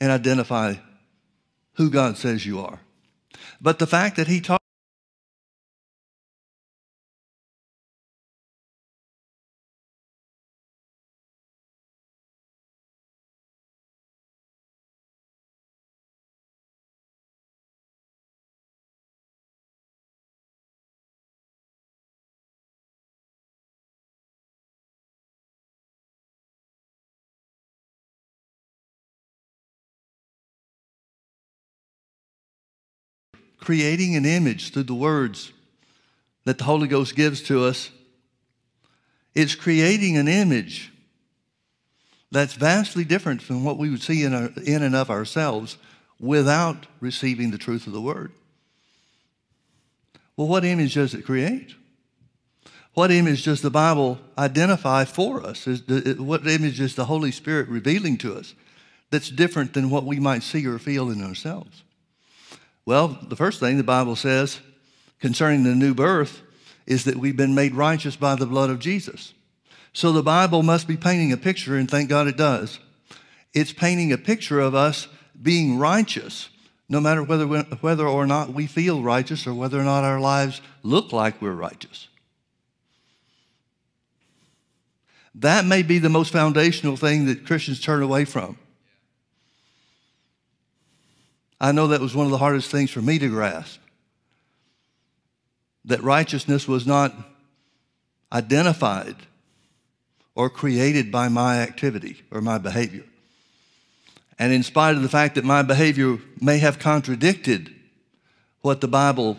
and identify who God says you are. But the fact that he taught creating an image through the words that the Holy Ghost gives to us. It's creating an image that's vastly different from what we would see in, our, in and of ourselves without receiving the truth of the Word. Well, what image does it create? What image does the Bible identify for us? Is What image is the Holy Spirit revealing to us that's different than what we might see or feel in ourselves? Well, the first thing the Bible says concerning the new birth is that we've been made righteous by the blood of Jesus. So the Bible must be painting a picture, and thank God it does. It's painting a picture of us being righteous, no matter whether, whether or not we feel righteous or whether or not our lives look like we're righteous. That may be the most foundational thing that Christians turn away from. I know that was one of the hardest things for me to grasp. That righteousness was not identified or created by my activity or my behavior. And in spite of the fact that my behavior may have contradicted what the Bible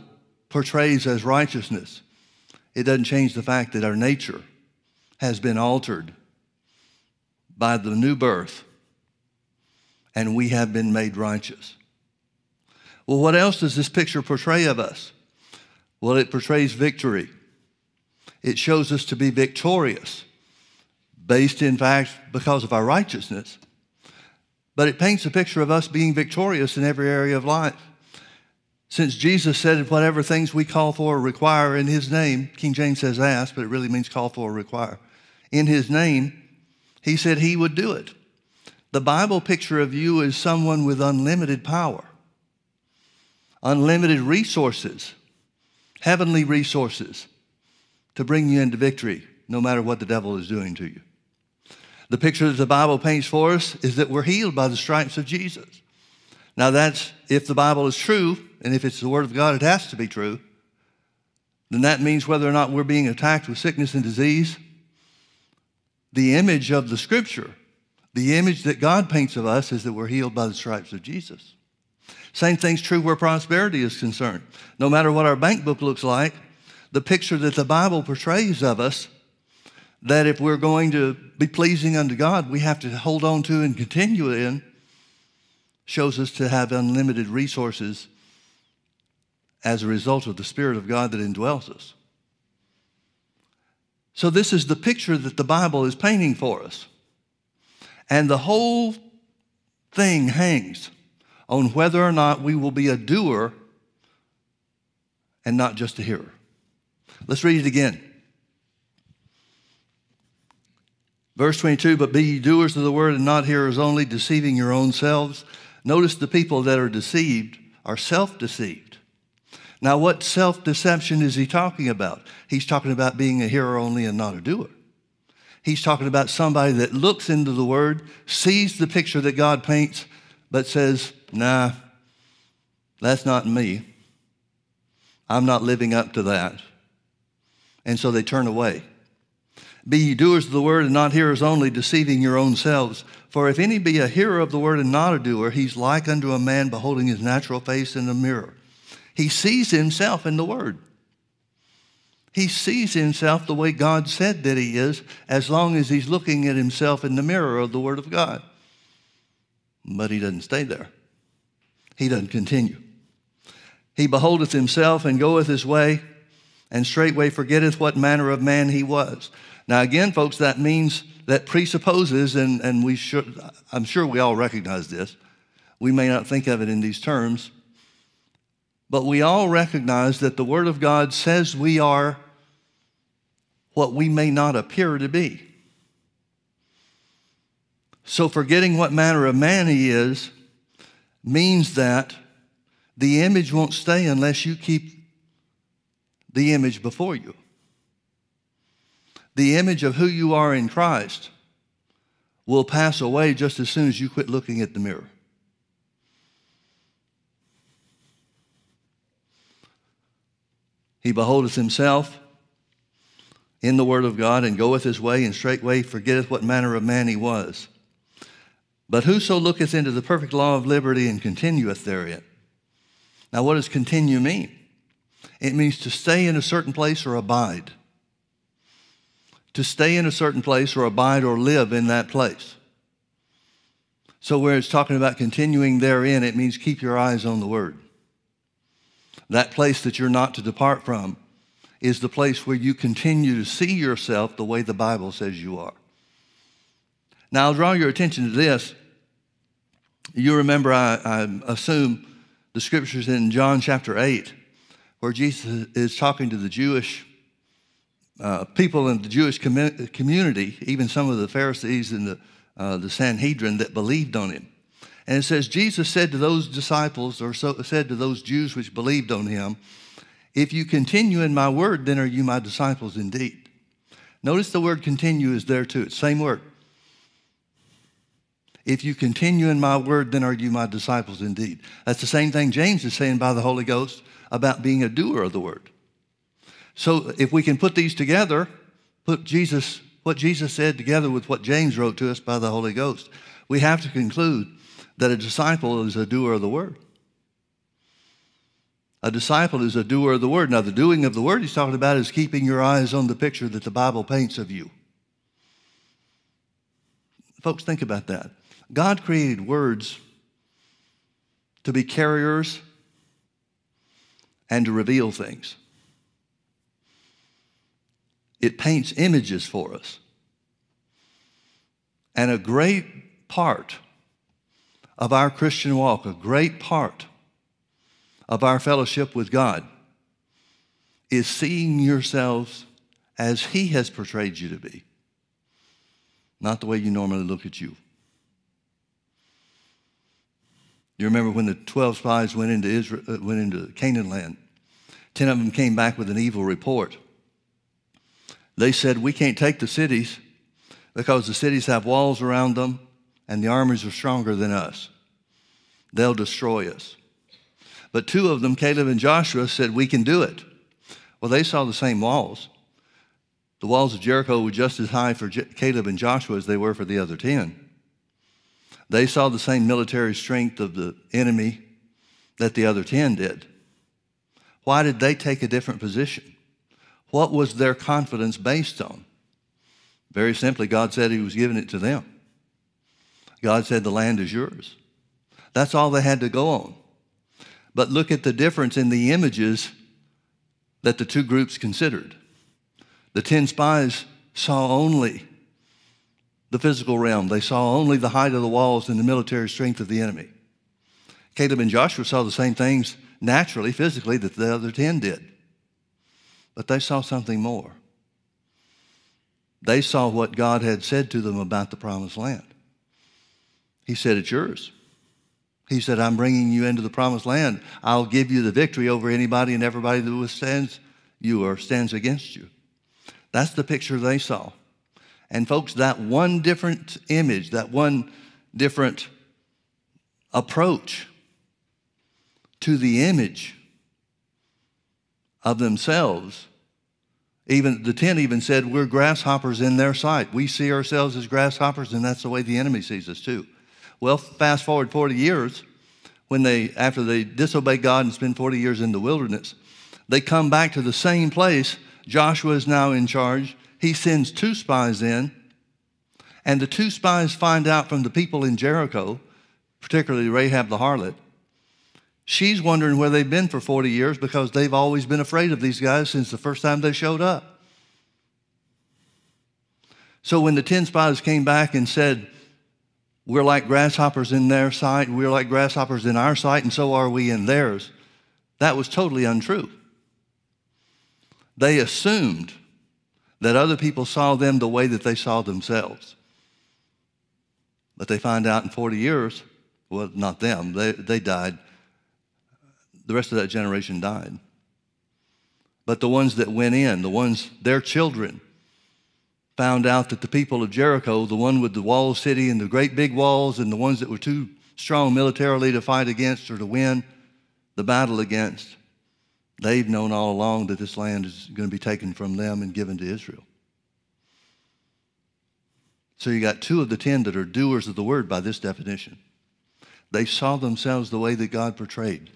portrays as righteousness, it doesn't change the fact that our nature has been altered by the new birth and we have been made righteous. Well, what else does this picture portray of us? Well, it portrays victory. It shows us to be victorious, based in fact because of our righteousness. But it paints a picture of us being victorious in every area of life. Since Jesus said, whatever things we call for or require in His name, King James says ask, but it really means call for or require. In His name, He said He would do it. The Bible picture of you is someone with unlimited power unlimited resources, heavenly resources to bring you into victory no matter what the devil is doing to you. The picture that the Bible paints for us is that we're healed by the stripes of Jesus. Now, that's if the Bible is true, and if it's the Word of God, it has to be true, then that means whether or not we're being attacked with sickness and disease, the image of the Scripture, the image that God paints of us is that we're healed by the stripes of Jesus. Same thing's true where prosperity is concerned. No matter what our bank book looks like, the picture that the Bible portrays of us, that if we're going to be pleasing unto God, we have to hold on to and continue in, shows us to have unlimited resources as a result of the Spirit of God that indwells us. So, this is the picture that the Bible is painting for us. And the whole thing hangs on whether or not we will be a doer and not just a hearer. Let's read it again. Verse 22 But be ye doers of the word and not hearers only, deceiving your own selves. Notice the people that are deceived are self deceived. Now, what self deception is he talking about? He's talking about being a hearer only and not a doer. He's talking about somebody that looks into the word, sees the picture that God paints, but says, nah, that's not me. I'm not living up to that. And so they turn away. Be ye doers of the word and not hearers only, deceiving your own selves. For if any be a hearer of the word and not a doer, he's like unto a man beholding his natural face in a mirror. He sees himself in the word. He sees himself the way God said that he is, as long as he's looking at himself in the mirror of the word of God. But he doesn't stay there he doesn't continue. He beholdeth himself and goeth his way, and straightway forgetteth what manner of man he was. Now, again, folks, that means that presupposes, and, and we should, I'm sure we all recognize this. We may not think of it in these terms, but we all recognize that the Word of God says we are what we may not appear to be. So, forgetting what manner of man he is, means that the image won't stay unless you keep the image before you. The image of who you are in Christ will pass away just as soon as you quit looking at the mirror. He beholdeth himself in the Word of God and goeth his way, and straightway forgetteth what manner of man he was. But whoso looketh into the perfect law of liberty and continueth therein. Now, what does continue mean? It means to stay in a certain place or abide. To stay in a certain place or abide or live in that place. So, where it's talking about continuing therein, it means keep your eyes on the Word. That place that you're not to depart from is the place where you continue to see yourself the way the Bible says you are. Now, I'll draw your attention to this. You remember, I, I assume, the scriptures in John chapter 8, where Jesus is talking to the Jewish uh, people in the Jewish com- community, even some of the Pharisees and the, uh, the Sanhedrin that believed on him. And it says, Jesus said to those disciples, or so, said to those Jews which believed on him, If you continue in my word, then are you my disciples indeed. Notice the word continue is there too. It's same word. If you continue in my word, then are you my disciples indeed. That's the same thing James is saying by the Holy Ghost about being a doer of the word. So if we can put these together, put Jesus, what Jesus said together with what James wrote to us by the Holy Ghost, we have to conclude that a disciple is a doer of the word. A disciple is a doer of the word. Now, the doing of the word he's talking about is keeping your eyes on the picture that the Bible paints of you. Folks, think about that. God created words to be carriers and to reveal things. It paints images for us. And a great part of our Christian walk, a great part of our fellowship with God, is seeing yourselves as He has portrayed you to be, not the way you normally look at you. You remember when the 12 spies went into, Israel, uh, went into Canaan land? Ten of them came back with an evil report. They said, We can't take the cities because the cities have walls around them and the armies are stronger than us. They'll destroy us. But two of them, Caleb and Joshua, said, We can do it. Well, they saw the same walls. The walls of Jericho were just as high for Caleb and Joshua as they were for the other 10. They saw the same military strength of the enemy that the other 10 did. Why did they take a different position? What was their confidence based on? Very simply, God said He was giving it to them. God said, The land is yours. That's all they had to go on. But look at the difference in the images that the two groups considered. The 10 spies saw only the physical realm. They saw only the height of the walls and the military strength of the enemy. Caleb and Joshua saw the same things naturally, physically, that the other 10 did. But they saw something more. They saw what God had said to them about the promised land. He said, It's yours. He said, I'm bringing you into the promised land. I'll give you the victory over anybody and everybody that withstands you or stands against you. That's the picture they saw. And folks, that one different image, that one different approach to the image of themselves, even the 10 even said, We're grasshoppers in their sight. We see ourselves as grasshoppers, and that's the way the enemy sees us too. Well, fast forward 40 years, when they, after they disobey God and spend 40 years in the wilderness, they come back to the same place. Joshua is now in charge he sends two spies in, and the two spies find out from the people in Jericho, particularly Rahab the harlot, she's wondering where they've been for 40 years because they've always been afraid of these guys since the first time they showed up. So when the 10 spies came back and said, We're like grasshoppers in their sight, we're like grasshoppers in our sight, and so are we in theirs, that was totally untrue. They assumed that other people saw them the way that they saw themselves. But they find out in 40 years Well, not them, they, they died. The rest of that generation died. But the ones that went in, the ones, their children, found out that the people of Jericho, the one with the wall city and the great big walls, and the ones that were too strong militarily to fight against or to win the battle against, they've known all along that this land is going to be taken from them and given to Israel. So you got two of the ten that are doers of the word by this definition. They saw themselves the way that God portrayed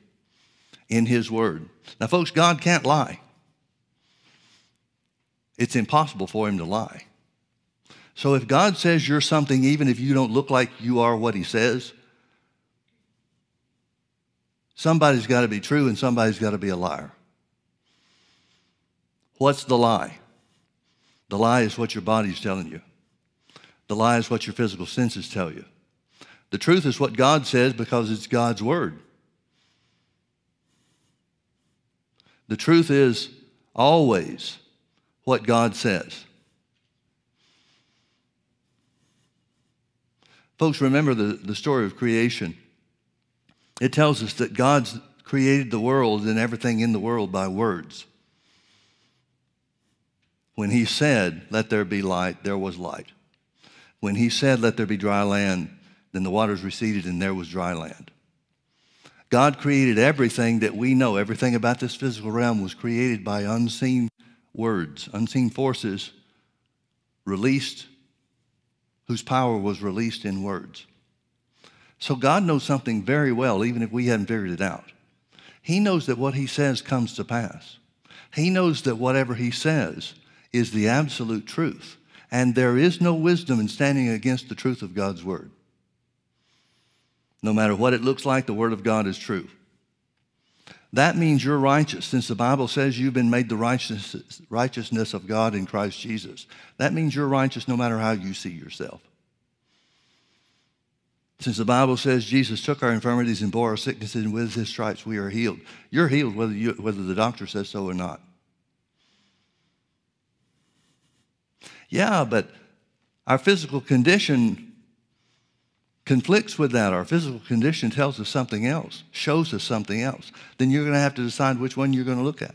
in His word. Now, folks, God can't lie. It's impossible for Him to lie. So if God says you're something, even if you don't look like you are what He says, somebody's got to be true and somebody's got to be a liar. What's the lie? The lie is what your body's telling you. The lie is what your physical senses tell you. The truth is what God says because it's God's word. The truth is always what God says. Folks, remember the, the story of creation. It tells us that God's created the world and everything in the world by words. When He said, Let there be light, there was light. When he said, Let there be dry land, then the waters receded and there was dry land. God created everything that we know. Everything about this physical realm was created by unseen words, unseen forces released, whose power was released in words. So God knows something very well, even if we hadn't figured it out. He knows that what He says comes to pass. He knows that whatever He says is the absolute truth. And there is no wisdom in standing against the truth of God's word. No matter what it looks like, the word of God is true. That means you're righteous, since the Bible says you've been made the righteousness, of God in Christ Jesus. That means you're righteous no matter how you see yourself. Since the Bible says Jesus took our infirmities and bore our sicknesses, and with his stripes we are healed. You're healed whether, you, whether the doctor says so or not. Yeah, but our physical condition conflicts with that. Our physical condition tells us something else, shows us something else. Then you're going to have to decide which one you're going to look at.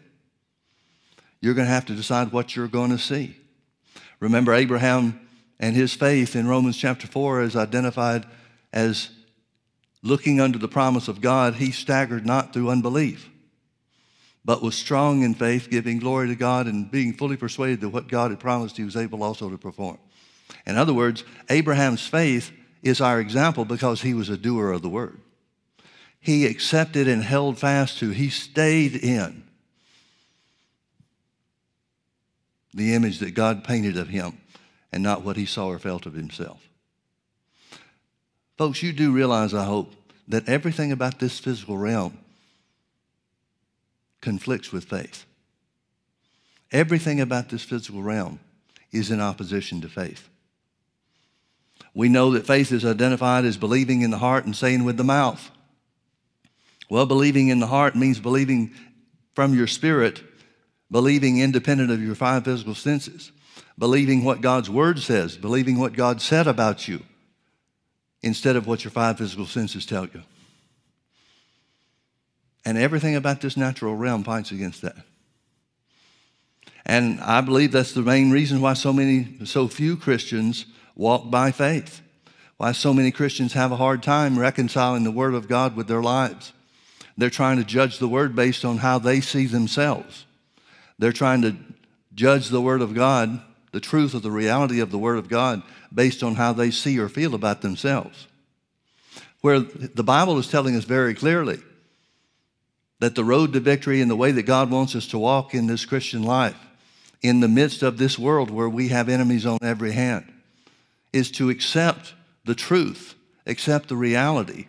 You're going to have to decide what you're going to see. Remember, Abraham and his faith in Romans chapter 4 is identified as looking under the promise of God, he staggered not through unbelief but was strong in faith, giving glory to God and being fully persuaded that what God had promised he was able also to perform. In other words, Abraham's faith is our example because he was a doer of the word. He accepted and held fast to, he stayed in the image that God painted of him and not what he saw or felt of himself. Folks, you do realize, I hope, that everything about this physical realm conflicts with faith. Everything about this physical realm is in opposition to faith. We know that faith is identified as believing in the heart and saying with the mouth. Well, believing in the heart means believing from your spirit, believing independent of your five physical senses, believing what God's word says, believing what God said about you, instead of what your five physical senses tell you. And everything about this natural realm fights against that. And I believe that's the main reason why so many, so few Christians walk by faith. Why so many Christians have a hard time reconciling the Word of God with their lives. They're trying to judge the Word based on how they see themselves. They're trying to judge the Word of God, the truth of the reality of the Word of God, based on how they see or feel about themselves. Where the Bible is telling us very clearly that the road to victory and the way that God wants us to walk in this Christian life, in the midst of this world where we have enemies on every hand, is to accept the truth, accept the reality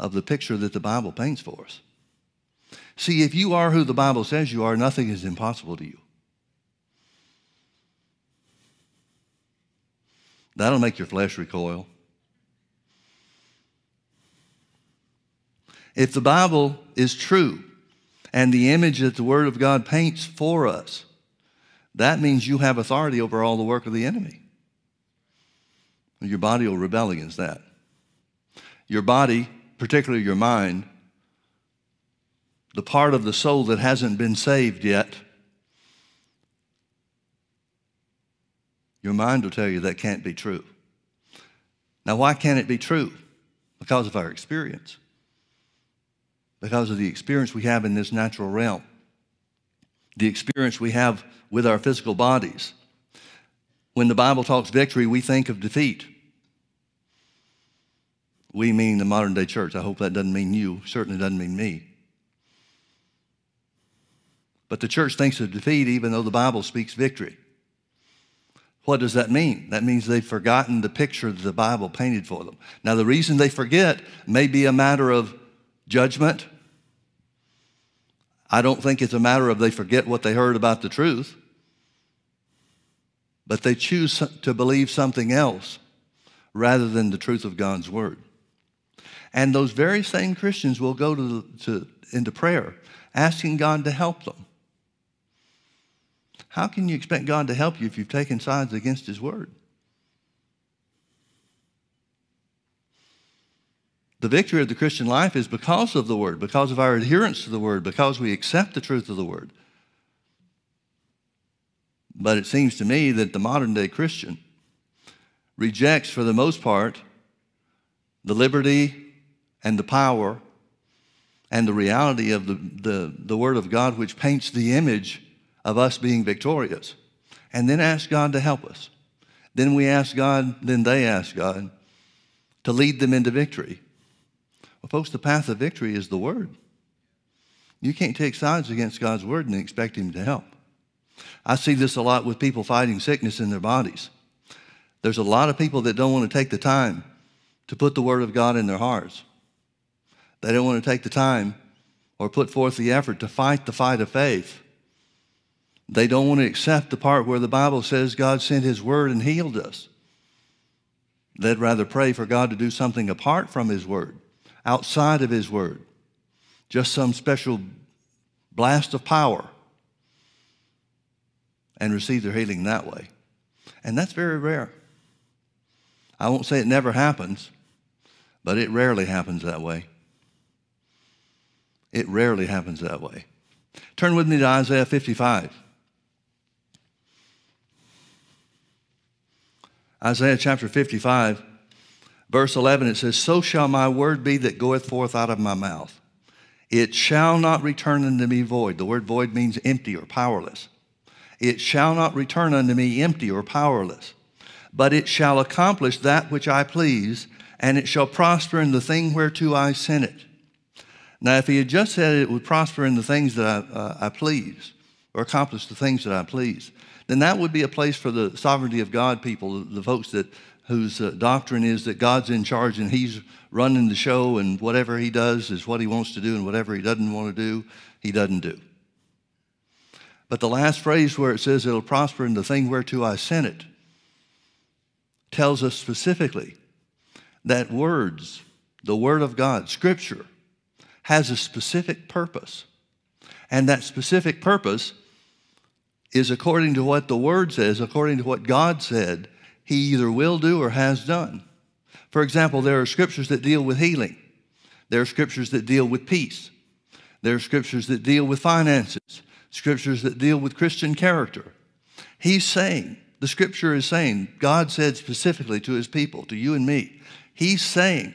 of the picture that the Bible paints for us. See, if you are who the Bible says you are, nothing is impossible to you. That'll make your flesh recoil. If the Bible is true and the image that the Word of God paints for us, that means you have authority over all the work of the enemy. Your body will rebel against that. your body, particularly your mind, the part of the soul that hasn't been saved yet, your mind will tell you that can't be true. Now, why can't it be true? Because of our experience, because of the experience we have in this natural realm, the experience we have with our physical bodies. When the Bible talks victory, we think of defeat. We mean the modern day church. I hope that doesn't mean you, certainly doesn't mean me. But the church thinks of defeat even though the Bible speaks victory. What does that mean? That means they've forgotten the picture that the Bible painted for them. Now, the reason they forget may be a matter of judgment. I don't think it's a matter of they forget what they heard about the truth, but they choose to believe something else rather than the truth of God's word. And those very same Christians will go to, to, into prayer asking God to help them. How can you expect God to help you if you've taken sides against His Word? The victory of the Christian life is because of the Word, because of our adherence to the Word, because we accept the truth of the Word. But it seems to me that the modern day Christian rejects, for the most part, the liberty and the power and the reality of the, the, the Word of God, which paints the image of us being victorious. And then ask God to help us. Then we ask God, then they ask God to lead them into victory. Well, folks, the path of victory is the Word. You can't take sides against God's Word and expect Him to help. I see this a lot with people fighting sickness in their bodies. There's a lot of people that don't want to take the time to put the Word of God in their hearts. They don't want to take the time or put forth the effort to fight the fight of faith they don't want to accept the part where the Bible says God sent His Word and healed us. They'd rather pray for God to do something apart from His Word, outside of His Word, just some special blast of power, and receive their healing that way. And that's very rare. I won't say it never happens, but it rarely happens that way. It rarely happens that way. Turn with me to Isaiah 55. Isaiah chapter 55, verse 11, it says, So shall my word be that goeth forth out of my mouth. It shall not return unto me void. The word void means empty or powerless. It shall not return unto me empty or powerless, but it shall accomplish that which I please, and it shall prosper in the thing whereto I sent it. Now, if he had just said it would prosper in the things that I, uh, I please, or accomplish the things that I please, then that would be a place for the sovereignty of God people, the folks that whose uh, doctrine is that God's in charge and he's running the show and whatever he does is what he wants to do and whatever he doesn't want to do, he doesn't do. But the last phrase where it says it'll prosper in the thing whereto I sent it tells us specifically that words, the Word of God, Scripture, has a specific purpose. And that specific purpose is according to what the Word says, according to what God said, He either will do or has done. For example, there are scriptures that deal with healing, there are scriptures that deal with peace, there are scriptures that deal with finances, scriptures that deal with Christian character. He's saying, the scripture is saying, God said specifically to his people, to you and me, He's saying,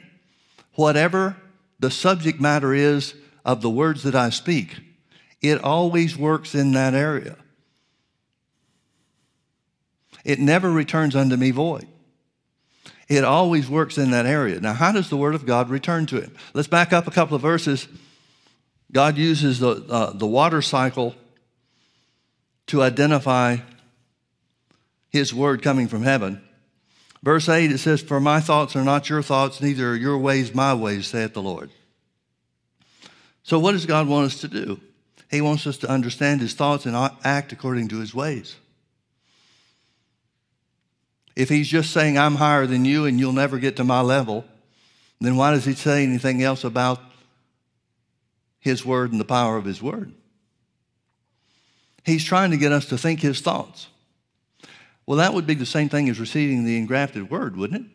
whatever the subject matter is of the words that I speak, it always works in that area. It never returns unto me void. It always works in that area. Now, how does the Word of God return to him? Let's back up a couple of verses. God uses the, uh, the water cycle to identify His Word coming from heaven. Verse 8, it says, For my thoughts are not your thoughts, neither are your ways my ways, saith the Lord. So, what does God want us to do? He wants us to understand His thoughts and act according to His ways. If he's just saying, I'm higher than you and you'll never get to my level, then why does he say anything else about his word and the power of his word? He's trying to get us to think his thoughts. Well, that would be the same thing as receiving the engrafted word, wouldn't it?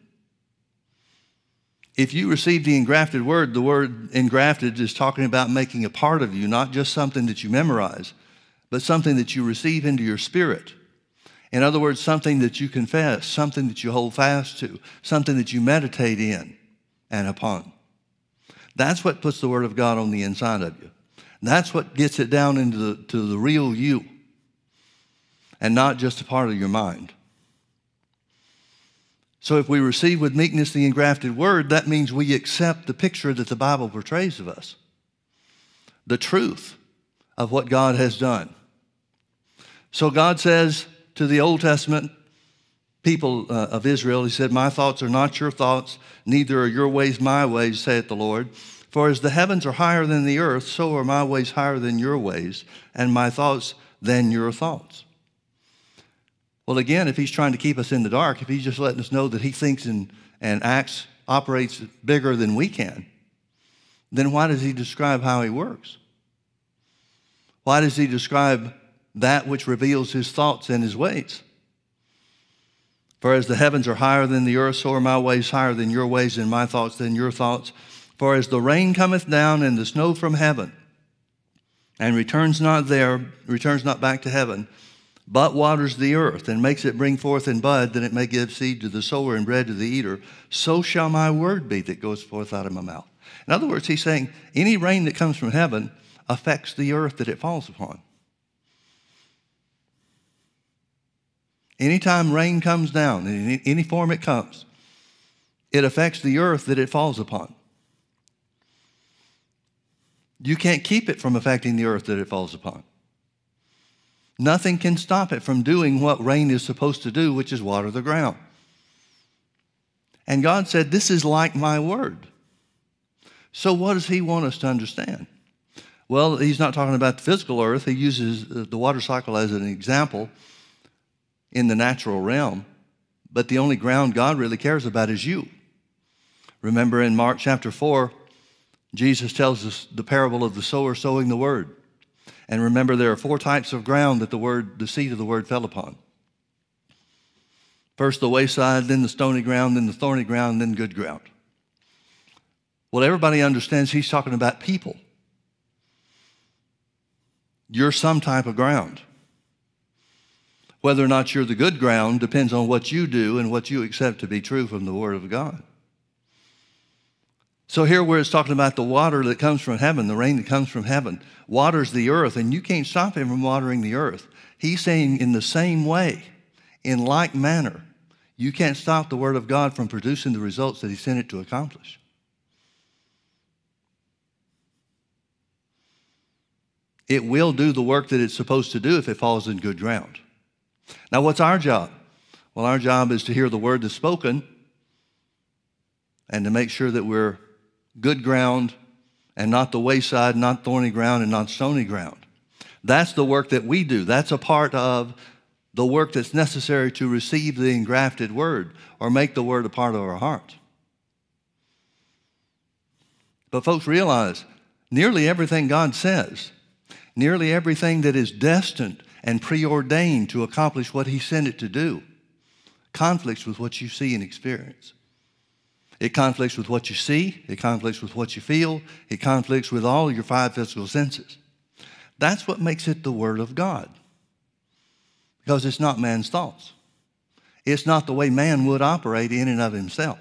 If you receive the engrafted word, the word engrafted is talking about making a part of you, not just something that you memorize, but something that you receive into your spirit. In other words, something that you confess, something that you hold fast to, something that you meditate in and upon. That's what puts the Word of God on the inside of you. That's what gets it down into the, to the real you and not just a part of your mind. So if we receive with meekness the engrafted word, that means we accept the picture that the Bible portrays of us, the truth of what God has done. So God says to the Old Testament people uh, of Israel, He said, My thoughts are not your thoughts, neither are your ways my ways, saith the Lord. For as the heavens are higher than the earth, so are my ways higher than your ways, and my thoughts than your thoughts. Well, again, if he's trying to keep us in the dark, if he's just letting us know that he thinks and, and acts, operates bigger than we can, then why does he describe how he works? Why does he describe that which reveals his thoughts and his ways? For as the heavens are higher than the earth, so are my ways higher than your ways, and my thoughts than your thoughts. For as the rain cometh down and the snow from heaven, and returns not there, returns not back to heaven, but waters the earth and makes it bring forth and bud, that it may give seed to the sower and bread to the eater, so shall my word be that goes forth out of my mouth. In other words, he's saying any rain that comes from heaven affects the earth that it falls upon. Anytime rain comes down, in any form it comes, it affects the earth that it falls upon. You can't keep it from affecting the earth that it falls upon. Nothing can stop it from doing what rain is supposed to do, which is water the ground. And God said, This is like my word. So, what does He want us to understand? Well, He's not talking about the physical earth. He uses the water cycle as an example in the natural realm. But the only ground God really cares about is you. Remember in Mark chapter 4, Jesus tells us the parable of the sower sowing the word. And remember, there are four types of ground that the word, the seed of the word fell upon. First the wayside, then the stony ground, then the thorny ground, then good ground. Well, everybody understands he's talking about people. You're some type of ground. Whether or not you're the good ground depends on what you do and what you accept to be true from the Word of God. So here where it's talking about the water that comes from heaven, the rain that comes from heaven, waters the earth, and you can't stop him from watering the earth. He's saying in the same way, in like manner, you can't stop the word of God from producing the results that he sent it to accomplish. It will do the work that it's supposed to do if it falls in good ground. Now, what's our job? Well, our job is to hear the word that's spoken and to make sure that we're good ground and not the wayside, not thorny ground, and not stony ground. That's the work that we do. That's a part of the work that's necessary to receive the engrafted word or make the word a part of our heart. But, folks, realize nearly everything God says, nearly everything that is destined and preordained to accomplish what He sent it to do, conflicts with what you see and experience. It conflicts with what you see, it conflicts with what you feel, it conflicts with all your five physical senses. That's what makes it the Word of God. Because it's not man's thoughts. It's not the way man would operate in and of himself.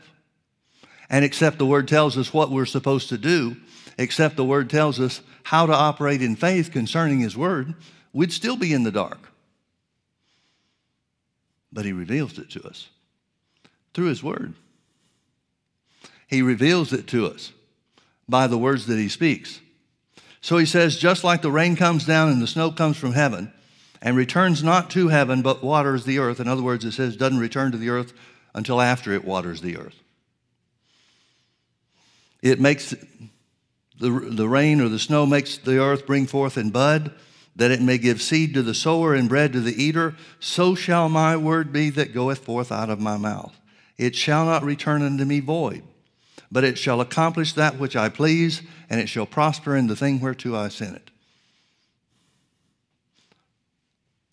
And except the Word tells us what we're supposed to do, except the Word tells us how to operate in faith concerning His Word, we'd still be in the dark. But He reveals it to us through His Word. He reveals it to us by the words that he speaks. So he says, just like the rain comes down and the snow comes from heaven and returns not to heaven but waters the earth. In other words, it says, doesn't return to the earth until after it waters the earth. It makes the, the rain or the snow makes the earth bring forth and bud, that it may give seed to the sower and bread to the eater. So shall my word be that goeth forth out of my mouth. It shall not return unto me void but it shall accomplish that which I please, and it shall prosper in the thing whereto I sent it.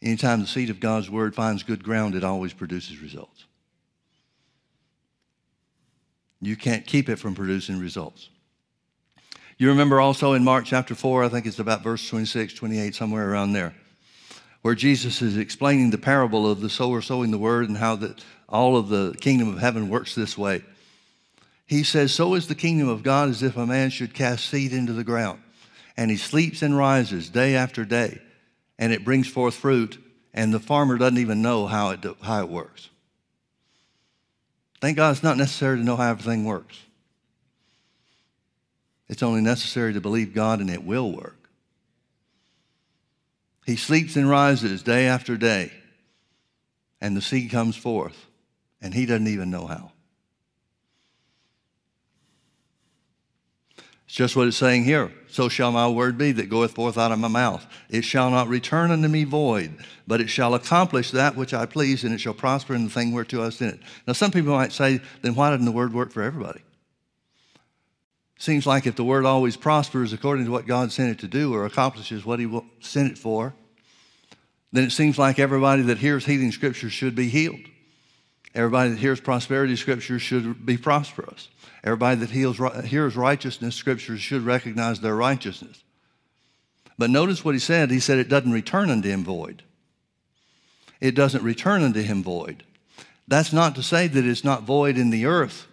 Anytime the seed of God's word finds good ground, it always produces results. You can't keep it from producing results. You remember also in Mark chapter 4, I think it's about verse 26, 28, somewhere around there, where Jesus is explaining the parable of the sower sowing the word and how that all of the kingdom of heaven works this way. He says, So is the kingdom of God as if a man should cast seed into the ground, and he sleeps and rises day after day, and it brings forth fruit, and the farmer doesn't even know how it, how it works. Thank God it's not necessary to know how everything works. It's only necessary to believe God and it will work. He sleeps and rises day after day, and the seed comes forth, and he doesn't even know how. It's just what it's saying here. So shall my word be that goeth forth out of my mouth. It shall not return unto me void, but it shall accomplish that which I please, and it shall prosper in the thing whereto I sent it. Now, some people might say, then why doesn't the word work for everybody? Seems like if the word always prospers according to what God sent it to do or accomplishes what he sent it for, then it seems like everybody that hears healing scriptures should be healed. Everybody that hears prosperity scriptures should be prosperous. Everybody that heals, hears righteousness scriptures should recognize their righteousness. But notice what he said. He said it doesn't return unto him void. It doesn't return unto him void. That's not to say that it's not void in the earth,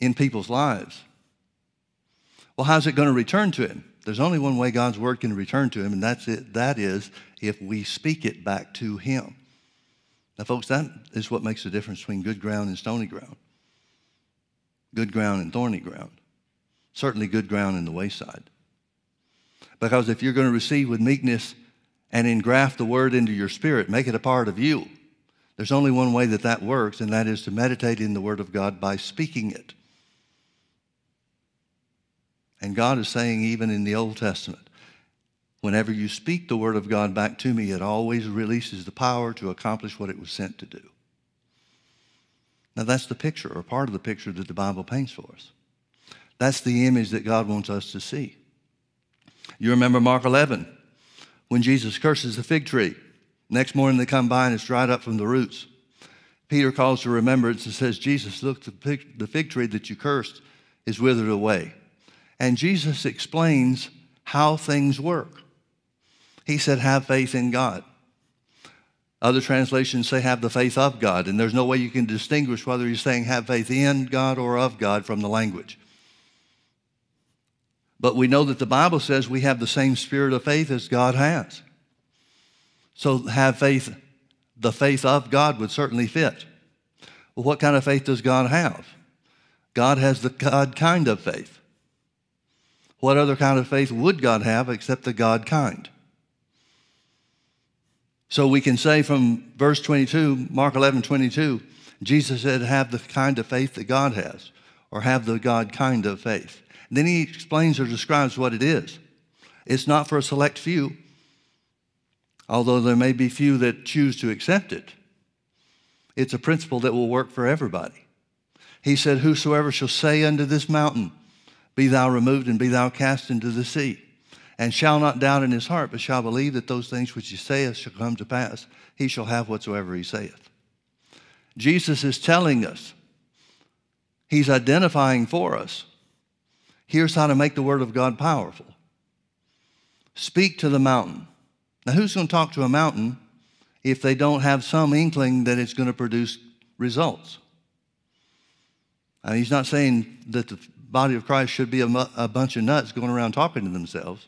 in people's lives. Well, how's it going to return to him? There's only one way God's word can return to him, and that's it. That is if we speak it back to him. Now, folks, that is what makes the difference between good ground and stony ground. Good ground and thorny ground. Certainly good ground in the wayside. Because if you're going to receive with meekness and engraft the word into your spirit, make it a part of you, there's only one way that that works, and that is to meditate in the word of God by speaking it. And God is saying, even in the Old Testament, Whenever you speak the word of God back to me, it always releases the power to accomplish what it was sent to do. Now, that's the picture, or part of the picture that the Bible paints for us. That's the image that God wants us to see. You remember Mark 11, when Jesus curses the fig tree. Next morning they come by and it's dried up from the roots. Peter calls to remembrance and says, Jesus, look, the fig tree that you cursed is withered away. And Jesus explains how things work. He said, have faith in God. Other translations say, have the faith of God. And there's no way you can distinguish whether he's saying have faith in God or of God from the language. But we know that the Bible says we have the same spirit of faith as God has. So have faith, the faith of God would certainly fit. Well, what kind of faith does God have? God has the God kind of faith. What other kind of faith would God have except the God kind? So we can say from verse 22, Mark 11, 22, Jesus said, have the kind of faith that God has, or have the God kind of faith. And then he explains or describes what it is. It's not for a select few, although there may be few that choose to accept it. It's a principle that will work for everybody. He said, Whosoever shall say unto this mountain, Be thou removed and be thou cast into the sea and shall not doubt in his heart, but shall believe that those things which he saith shall come to pass, he shall have whatsoever he saith. Jesus is telling us, he's identifying for us. Here's how to make the word of God powerful. Speak to the mountain. Now, who's going to talk to a mountain if they don't have some inkling that it's going to produce results? Now, he's not saying that the body of Christ should be a, a bunch of nuts going around talking to themselves.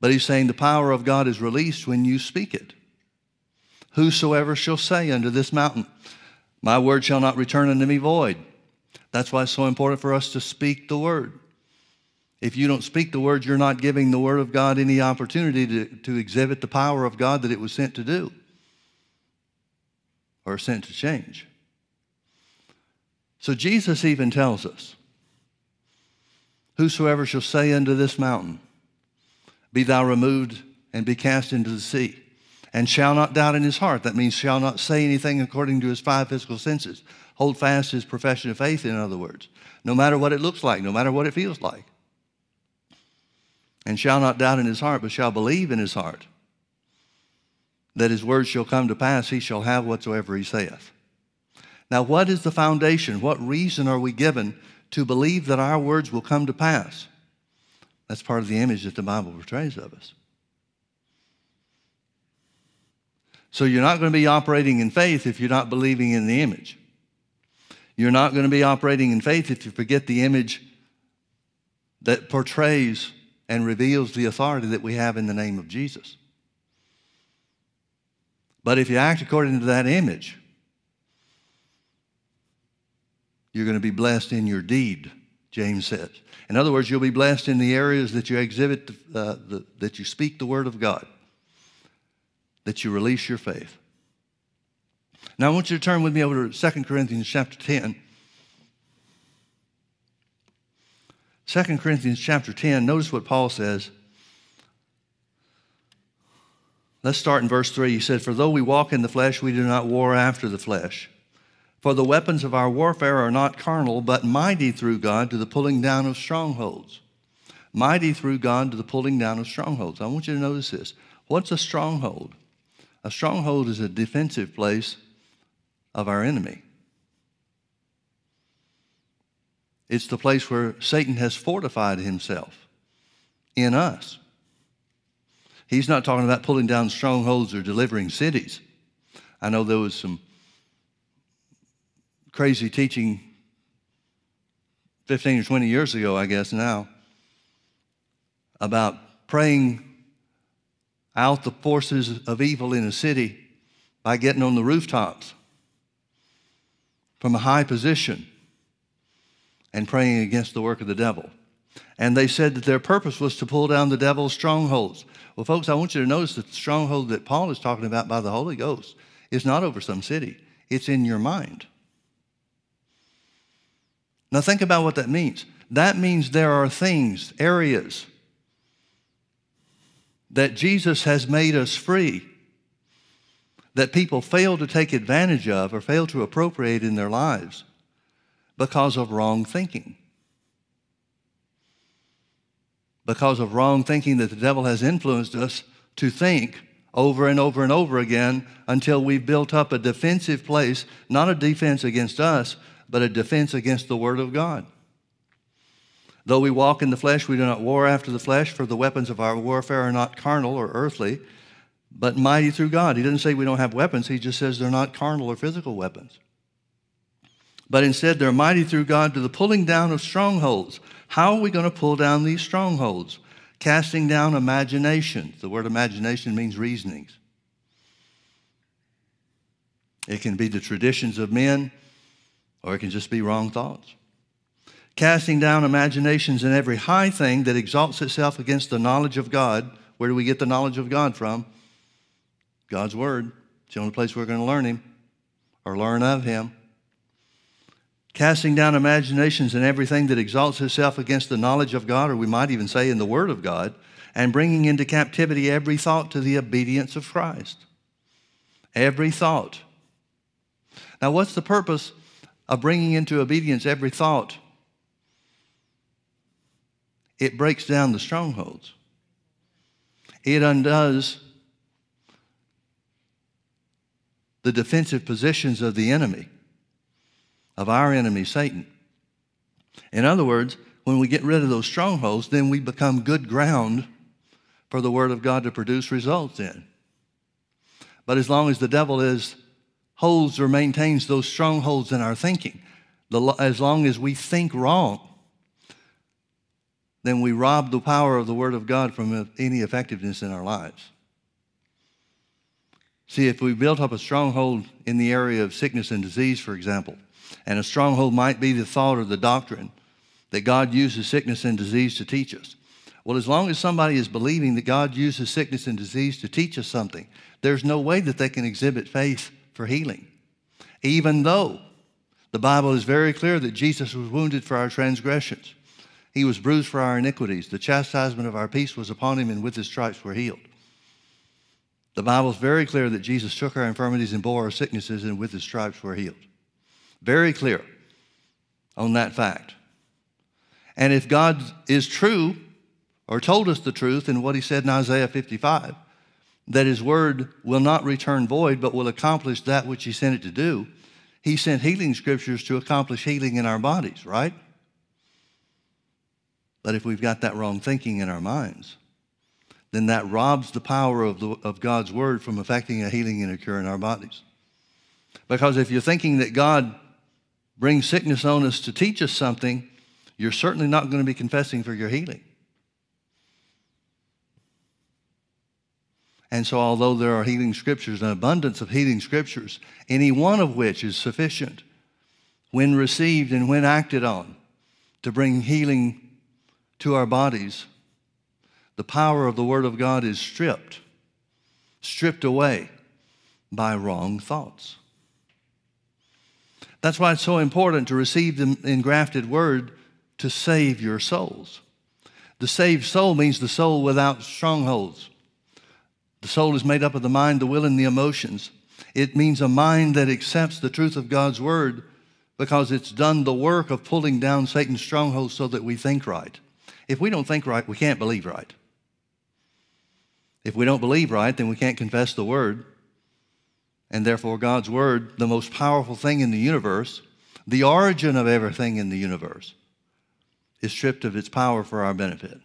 But he's saying the power of God is released when you speak it. Whosoever shall say unto this mountain, My word shall not return unto me void. That's why it's so important for us to speak the word. If you don't speak the word, you're not giving the word of God any opportunity to, to exhibit the power of God that it was sent to do or sent to change. So Jesus even tells us, Whosoever shall say unto this mountain, be thou removed and be cast into the sea. And shall not doubt in his heart. That means shall not say anything according to his five physical senses. Hold fast his profession of faith, in other words, no matter what it looks like, no matter what it feels like. And shall not doubt in his heart, but shall believe in his heart that his word shall come to pass, he shall have whatsoever he saith. Now, what is the foundation? What reason are we given to believe that our words will come to pass? That's part of the image that the Bible portrays of us. So you're not going to be operating in faith if you're not believing in the image. You're not going to be operating in faith if you forget the image that portrays and reveals the authority that we have in the name of Jesus. But if you act according to that image, you're going to be blessed in your deed, James says. In other words, you'll be blessed in the areas that you exhibit, uh, the, that you speak the word of God, that you release your faith. Now, I want you to turn with me over to 2 Corinthians chapter 10. 2 Corinthians chapter 10, notice what Paul says. Let's start in verse 3. He said, For though we walk in the flesh, we do not war after the flesh. For the weapons of our warfare are not carnal, but mighty through God to the pulling down of strongholds. Mighty through God to the pulling down of strongholds. I want you to notice this. What's a stronghold? A stronghold is a defensive place of our enemy. It's the place where Satan has fortified himself in us. He's not talking about pulling down strongholds or delivering cities. I know there was some crazy teaching 15 or 20 years ago, I guess now, about praying out the forces of evil in a city by getting on the rooftops from a high position and praying against the work of the devil. And they said that their purpose was to pull down the devil's strongholds. Well, folks, I want you to notice that the stronghold that Paul is talking about by the Holy Ghost is not over some city, it's in your mind. Now, think about what that means. That means there are things, areas, that Jesus has made us free that people fail to take advantage of or fail to appropriate in their lives because of wrong thinking. Because of wrong thinking that the devil has influenced us to think over and over and over again until we've built up a defensive place, not a defense against us, but a defense against the Word of God. Though we walk in the flesh, we do not war after the flesh, for the weapons of our warfare are not carnal or earthly, but mighty through God. He doesn't say we don't have weapons, he just says they're not carnal or physical weapons but instead they're mighty through God to the pulling down of strongholds. How are we going to pull down these strongholds? Casting down imaginations. The word imagination means reasonings. It can be the traditions of men, or it can just be wrong thoughts. Casting down imaginations and every high thing that exalts itself against the knowledge of God. Where do we get the knowledge of God from? God's Word. It's the only place we're going to learn Him or learn of Him casting down imaginations and everything that exalts itself against the knowledge of God, or we might even say in the Word of God, and bringing into captivity every thought to the obedience of Christ. Every thought. Now, what's the purpose of bringing into obedience every thought? It breaks down the strongholds, it undoes the defensive positions of the enemy of our enemy, Satan. In other words, when we get rid of those strongholds, then we become good ground for the Word of God to produce results in. But as long as the devil is holds or maintains those strongholds in our thinking, the, as long as we think wrong, then we rob the power of the Word of God from any effectiveness in our lives. See, if we built up a stronghold in the area of sickness and disease, for example, and a stronghold might be the thought or the doctrine that God uses sickness and disease to teach us. Well, as long as somebody is believing that God uses sickness and disease to teach us something, there's no way that they can exhibit faith for healing. Even though the Bible is very clear that Jesus was wounded for our transgressions, he was bruised for our iniquities. The chastisement of our peace was upon him, and with his stripes we're healed. The Bible is very clear that Jesus took our infirmities and bore our sicknesses, and with his stripes we're healed. Very clear on that fact. And if God is true or told us the truth in what he said in Isaiah 55, that his word will not return void, but will accomplish that which he sent it to do. He sent healing scriptures to accomplish healing in our bodies, right? But if we've got that wrong thinking in our minds, then that robs the power of, the, of God's word from affecting a healing and a cure in our bodies. Because if you're thinking that God brings sickness on us to teach us something, you're certainly not going to be confessing for your healing. And so, although there are healing scriptures, an abundance of healing scriptures, any one of which is sufficient when received and when acted on to bring healing to our bodies, the power of the Word of God is stripped, stripped away by wrong thoughts. That's why it's so important to receive the engrafted Word to save your souls. The saved soul means the soul without strongholds. The soul is made up of the mind, the will, and the emotions. It means a mind that accepts the truth of God's Word because it's done the work of pulling down Satan's strongholds so that we think right. If we don't think right, we can't believe right. If we don't believe right, then we can't confess the word. And therefore, God's word, the most powerful thing in the universe, the origin of everything in the universe, is stripped of its power for our benefit.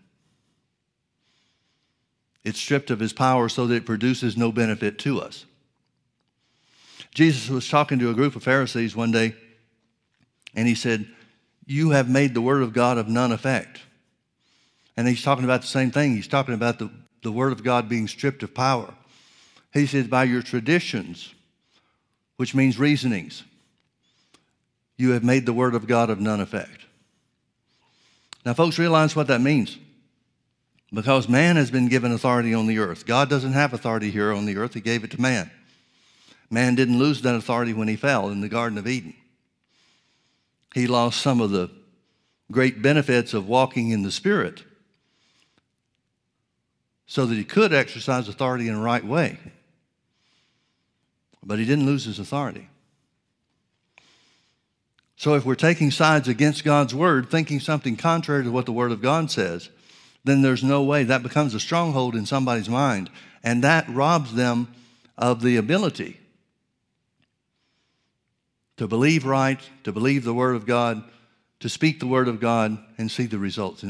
It's stripped of his power so that it produces no benefit to us. Jesus was talking to a group of Pharisees one day, and he said, You have made the word of God of none effect. And he's talking about the same thing. He's talking about the the Word of God being stripped of power. He says, by your traditions, which means reasonings, you have made the Word of God of none effect. Now, folks, realize what that means. Because man has been given authority on the earth. God doesn't have authority here on the earth, He gave it to man. Man didn't lose that authority when he fell in the Garden of Eden. He lost some of the great benefits of walking in the Spirit so that he could exercise authority in the right way. But he didn't lose his authority. So if we're taking sides against God's word, thinking something contrary to what the word of God says, then there's no way that becomes a stronghold in somebody's mind. And that robs them of the ability to believe right, to believe the word of God, to speak the word of God, and see the results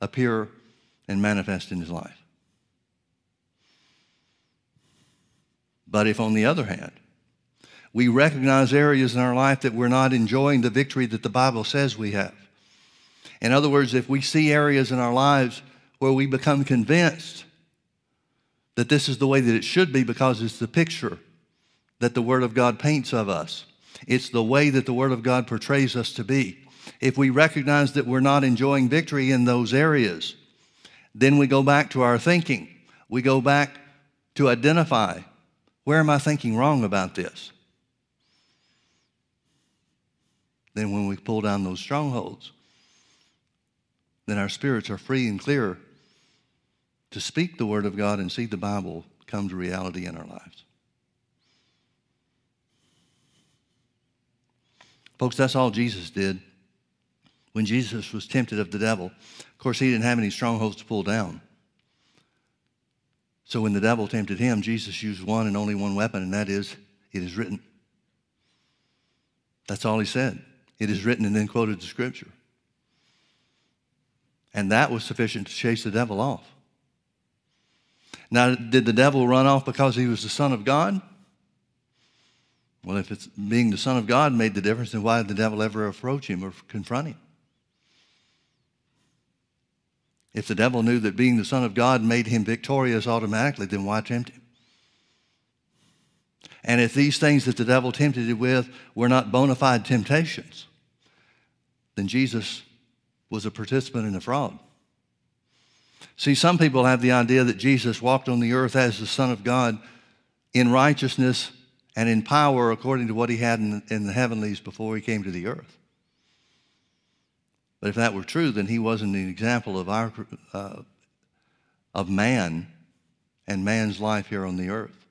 appear and manifest in his life. But if, on the other hand, we recognize areas in our life that we're not enjoying the victory that the Bible says we have, in other words, if we see areas in our lives where we become convinced that this is the way that it should be because it's the picture that the Word of God paints of us, it's the way that the Word of God portrays us to be. If we recognize that we're not enjoying victory in those areas, then we go back to our thinking. We go back to identify where am I thinking wrong about this? Then, when we pull down those strongholds, then our spirits are free and clear to speak the Word of God and see the Bible come to reality in our lives. Folks, that's all Jesus did. When Jesus was tempted of the devil, of course, he didn't have any strongholds to pull down. So when the devil tempted him, Jesus used one and only one weapon, and that is, it is written. That's all he said. It is written, and then quoted the scripture. And that was sufficient to chase the devil off. Now, did the devil run off because he was the Son of God? Well, if it's being the Son of God made the difference, then why did the devil ever approach him or confront him? If the devil knew that being the Son of God made him victorious automatically, then why tempt him? And if these things that the devil tempted him with were not bona fide temptations, then Jesus was a participant in the fraud. See, some people have the idea that Jesus walked on the earth as the Son of God in righteousness and in power according to what he had in, in the heavenlies before he came to the earth. But if that were true, then he wasn't an example of, our, uh, of man and man's life here on the earth.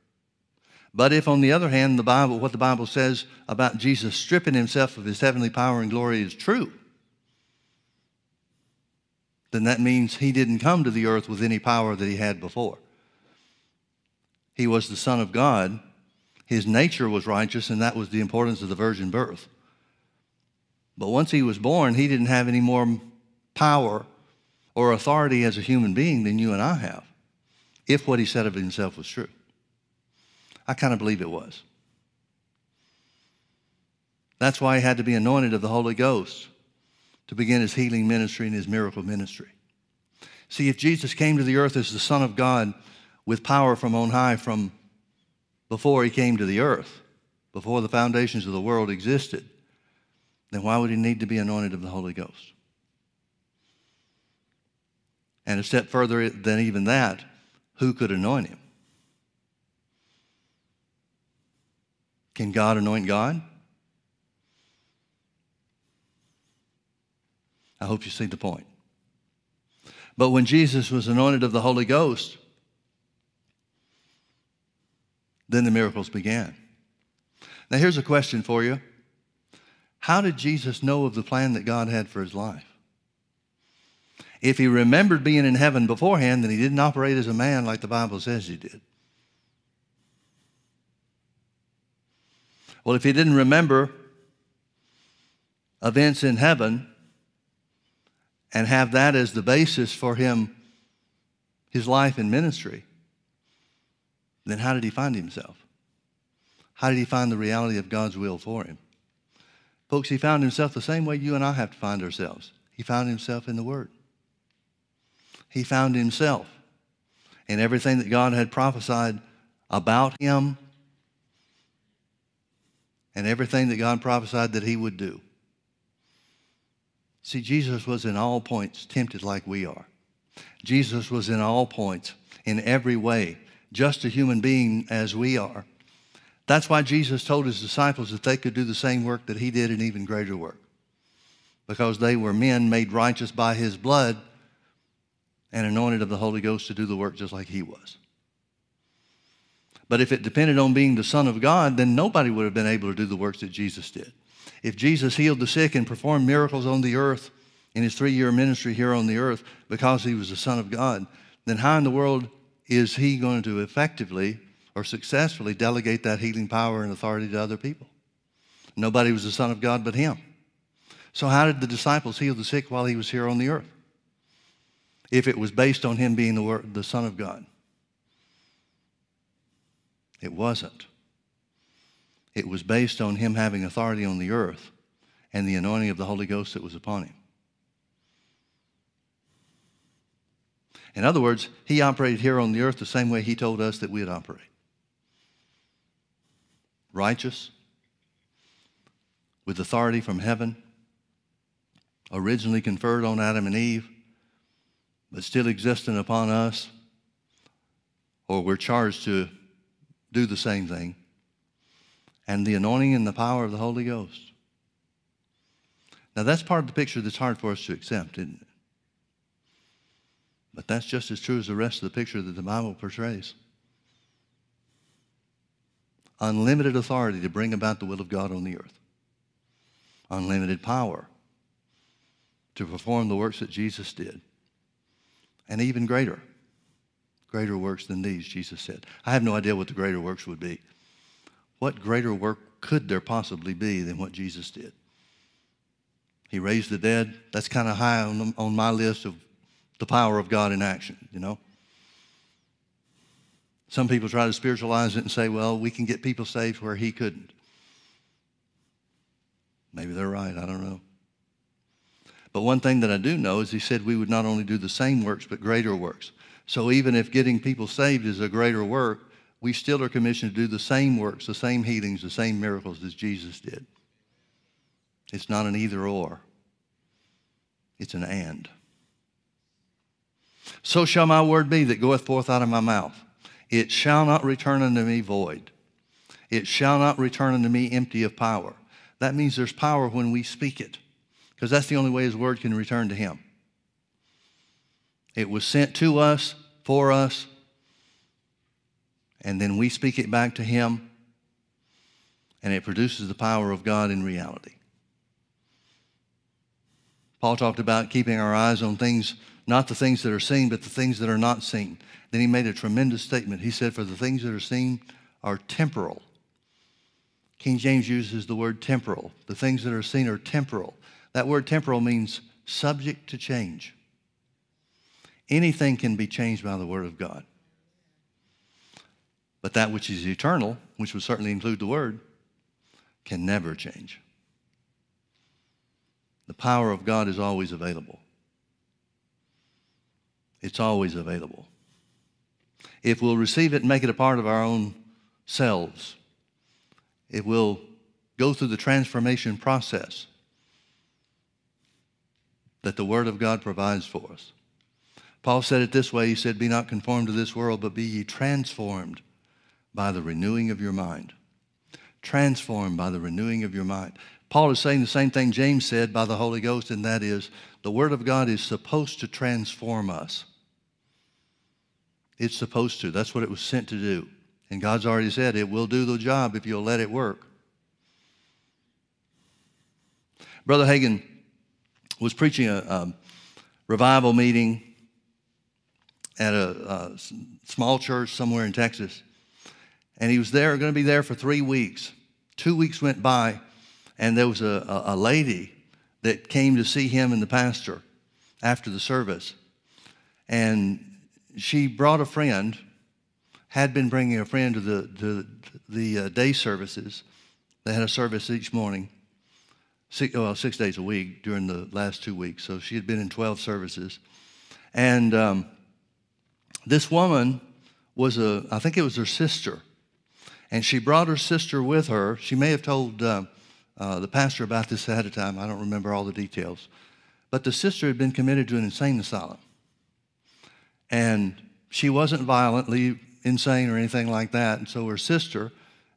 But if, on the other hand, the Bible, what the Bible says about Jesus stripping himself of his heavenly power and glory is true, then that means he didn't come to the earth with any power that he had before. he was the Son of God, his nature was righteous, and that was the importance of the virgin birth. But once he was born, he didn't have any more power or authority as a human being than you and I have, if what he said of himself was true. I kind of believe it was. That's why he had to be anointed of the Holy Ghost to begin his healing ministry and his miracle ministry. See, if Jesus came to the earth as the Son of God with power from on high from before he came to the earth, before the foundations of the world existed, then why would he need to be anointed of the Holy Ghost? And a step further than even that, who could anoint him? Can God anoint God? I hope you see the point. But when Jesus was anointed of the Holy Ghost, then the miracles began. Now, here's a question for you How did Jesus know of the plan that God had for his life? If he remembered being in heaven beforehand, then he didn't operate as a man like the Bible says he did. Well, if he didn't remember events in heaven and have that as the basis for him, his life and ministry, then how did he find himself? How did he find the reality of God's will for him? Folks, he found himself the same way you and I have to find ourselves. He found himself in the Word. He found himself in everything that God had prophesied about him and everything that God prophesied that he would do. See, Jesus was in all points tempted like we are. Jesus was in all points, in every way, just a human being as we are. That's why Jesus told his disciples that they could do the same work that he did and even greater work. Because they were men made righteous by his blood and anointed of the Holy Ghost to do the work just like he was. But if it depended on being the Son of God, then nobody would have been able to do the works that Jesus did. If Jesus healed the sick and performed miracles on the earth in his three year ministry here on the earth because he was the Son of God, then how in the world is he going to effectively or successfully delegate that healing power and authority to other people? Nobody was the Son of God but him. So, how did the disciples heal the sick while he was here on the earth? If it was based on him being the, word, the Son of God, it wasn't. It was based on him having authority on the earth and the anointing of the Holy Ghost that was upon him. In other words, he operated here on the earth the same way he told us that we'd operate righteous, with authority from heaven, originally conferred on Adam and Eve, but still existent upon us, or we're charged to do the same thing and the anointing and the power of the Holy Ghost. Now, that's part of the picture that's hard for us to accept, isn't it? But that's just as true as the rest of the picture that the Bible portrays. Unlimited authority to bring about the will of God on the earth, unlimited power to perform the works that Jesus did, and even greater, greater works than these, Jesus said. I have no idea what the greater works would be. What greater work could there possibly be than what Jesus did? He raised the dead. That's kind of high on, on my list of the power of God in action, you know? Some people try to spiritualize it and say, well, we can get people saved where he couldn't. Maybe they're right. I don't know. But one thing that I do know is he said we would not only do the same works, but greater works. So even if getting people saved is a greater work, we still are commissioned to do the same works, the same healings, the same miracles as Jesus did. It's not an either or, it's an and. So shall my word be that goeth forth out of my mouth. It shall not return unto me void. It shall not return unto me empty of power. That means there's power when we speak it, because that's the only way his word can return to him. It was sent to us, for us, and then we speak it back to Him, and it produces the power of God in reality. Paul talked about keeping our eyes on things not the things that are seen, but the things that are not seen. Then he made a tremendous statement. He said, For the things that are seen are temporal. King James uses the word temporal. The things that are seen are temporal. That word temporal means subject to change. Anything can be changed by the Word of God. But that which is eternal, which would certainly include the Word, can never change. The power of God is always available. It's always available. If we'll receive it and make it a part of our own selves, it will go through the transformation process that the Word of God provides for us. Paul said it this way He said, Be not conformed to this world, but be ye transformed by the renewing of your mind. Transformed by the renewing of your mind. Paul is saying the same thing James said by the Holy Ghost, and that is the Word of God is supposed to transform us. It's supposed to. That's what it was sent to do. And God's already said it will do the job if you'll let it work. Brother Hagin was preaching a, a revival meeting at a, a, small church somewhere in Texas. And he was there, going to be there for three weeks. Two weeks went by, and there was a, a lady that came to see him and the pastor after the service. And she brought a friend, had been bringing a friend to the, to the uh, day services. They had a service each morning, six, well, six days a week during the last two weeks. So she had been in 12 services. And um, this woman was a, I think it was her sister. And she brought her sister with her. She may have told uh, uh, the pastor about this ahead of time. I don't remember all the details. But the sister had been committed to an insane asylum. And she wasn't violently insane or anything like that. And so her sister,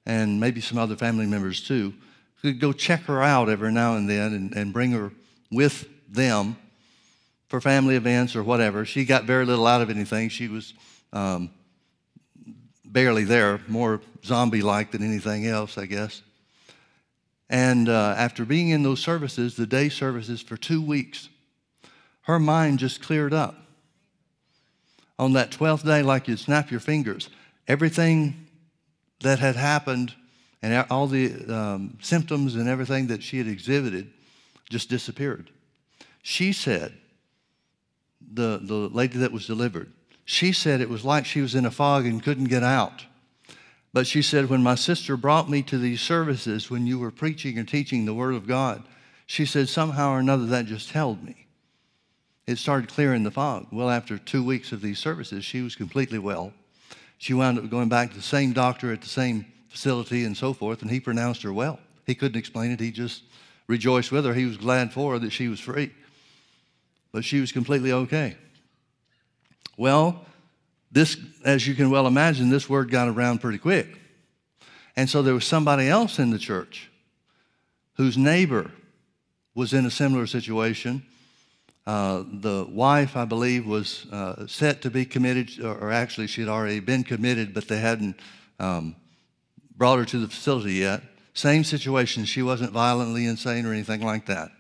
and maybe some other family members too, could go check her out every now and then and, and bring her with them for family events or whatever. She got very little out of anything. She was um, barely there, more zombie like than anything else, I guess. And uh, after being in those services, the day services for two weeks, her mind just cleared up on that 12th day like you'd snap your fingers. Everything that had happened and all the um, symptoms and everything that she had exhibited just disappeared. She said, the, the lady that was delivered, she said it was like she was in a fog and couldn't get out. But she said, when my sister brought me to these services, when you were preaching and teaching the Word of God, she said, somehow or another that just held me it started clearing the fog. Well, after two weeks of these services, she was completely well. She wound up going back to the same doctor at the same facility and so forth, and he pronounced her well. He couldn't explain it. He just rejoiced with her. He was glad for her that she was free. But she was completely okay. Well, this, as you can well imagine, this word got around pretty quick. And so there was somebody else in the church whose neighbor was in a similar situation uh, the wife, I believe, was uh, set to be committed, or, actually she had already been committed, but they hadn't um, brought her to the facility yet. Same situation. She wasn't violently insane or anything like that.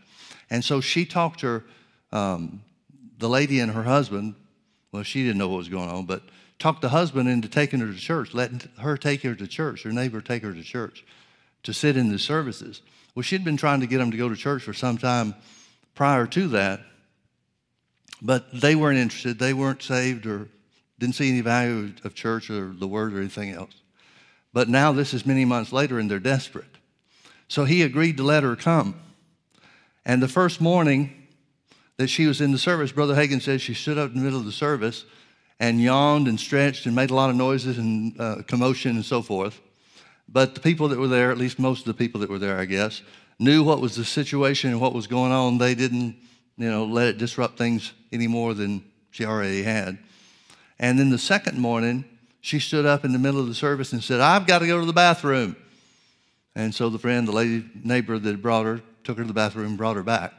And so she talked her, um, the lady and her husband, well, she didn't know what was going on, but talked the husband into taking her to church, letting her take her to church, her neighbor take her to church to sit in the services. Well, she'd been trying to get them to go to church for some time prior to that, but they weren't interested. They weren't saved or didn't see any value of church or the word or anything else. But now this is many months later and they're desperate. So he agreed to let her come. And the first morning that she was in the service, Brother Hagin says she stood up in the middle of the service and yawned and stretched and made a lot of noises and uh, commotion and so forth. But the people that were there, at least most of the people that were there, I guess, knew what was the situation and what was going on. They didn't you know, let it disrupt things any more than she already had. And then the second morning, she stood up in the middle of the service and said, I've got to go to the bathroom. And so the friend, the lady neighbor that brought her, took her to the bathroom brought her back.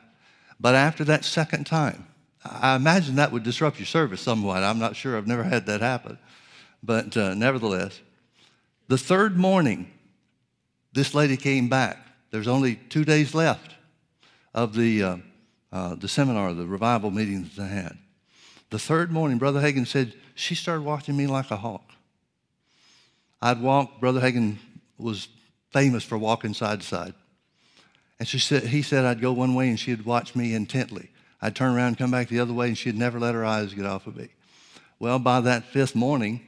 But after that second time, I imagine that would disrupt your service somewhat. I'm not sure. I've never had that happen. But uh, nevertheless, the third morning, this lady came back. There's only two days left of the uh, uh, the seminar, the revival meeting that they had. The third morning, Brother Hagin said, she started watching me like a hawk. I'd walk, Brother Hagin was famous for walking side to side. And she said, he said I'd go one way and she'd watch me intently. I'd turn around and come back the other way and she'd never let her eyes get off of me. Well, by that fifth morning,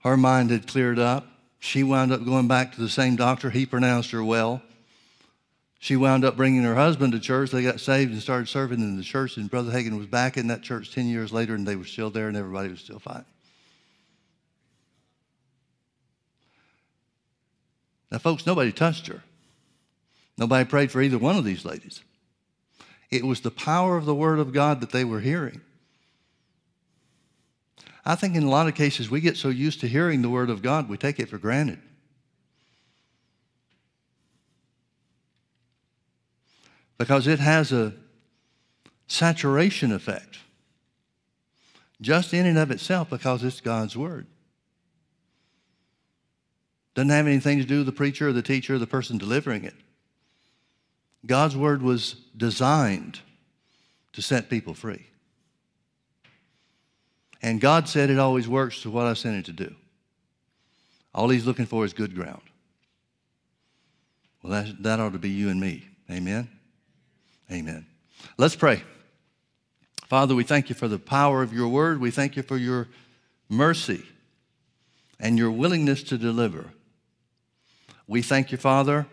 her mind had cleared up. She wound up going back to the same doctor. He pronounced her well. She wound up bringing her husband to church. They got saved and started serving in the church. And Brother Hagin was back in that church 10 years later, and they were still there, and everybody was still fine. Now, folks, nobody touched her. Nobody prayed for either one of these ladies. It was the power of the Word of God that they were hearing. I think in a lot of cases we get so used to hearing the Word of God, we take it for granted. Because it has a saturation effect just in and of itself because it's God's Word. Doesn't have anything to do with the preacher or the teacher or the person delivering it. God's Word was designed to set people free. And God said it always works to what I sent it to do. All He's looking for is good ground. Well, that, that ought to be you and me. Amen? Amen. Let's pray. Father, we thank you for the power of your word. We thank you for your mercy and your willingness to deliver. We thank you, Father,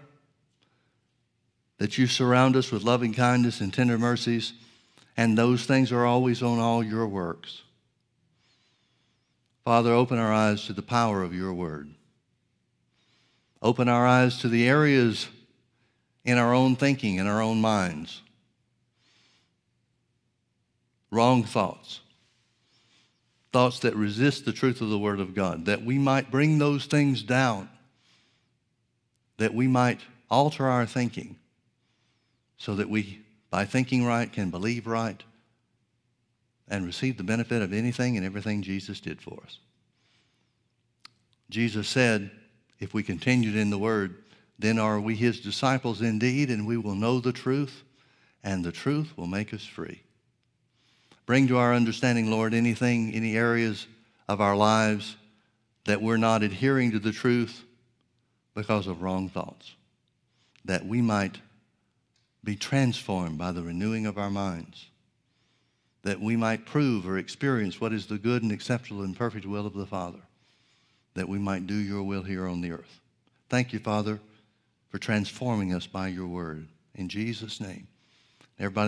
that you surround us with loving kindness and tender mercies, and those things are always on all your works. Father, open our eyes to the power of your word. Open our eyes to the areas in our own thinking, in our own minds. Wrong thoughts. Thoughts that resist the truth of the Word of God, that we might bring those things down, that we might alter our thinking so that we, by thinking right, can believe right and receive the benefit of anything and everything Jesus did for us. Jesus said, if we continued in the Word, then are we his disciples indeed, and we will know the truth, and the truth will make us free. Bring to our understanding, Lord, anything, any areas of our lives that we're not adhering to the truth because of wrong thoughts, that we might be transformed by the renewing of our minds, that we might prove or experience what is the good and acceptable and perfect will of the Father, that we might do your will here on the earth. Thank you, Father, for transforming us by your word. In Jesus' name. Everybody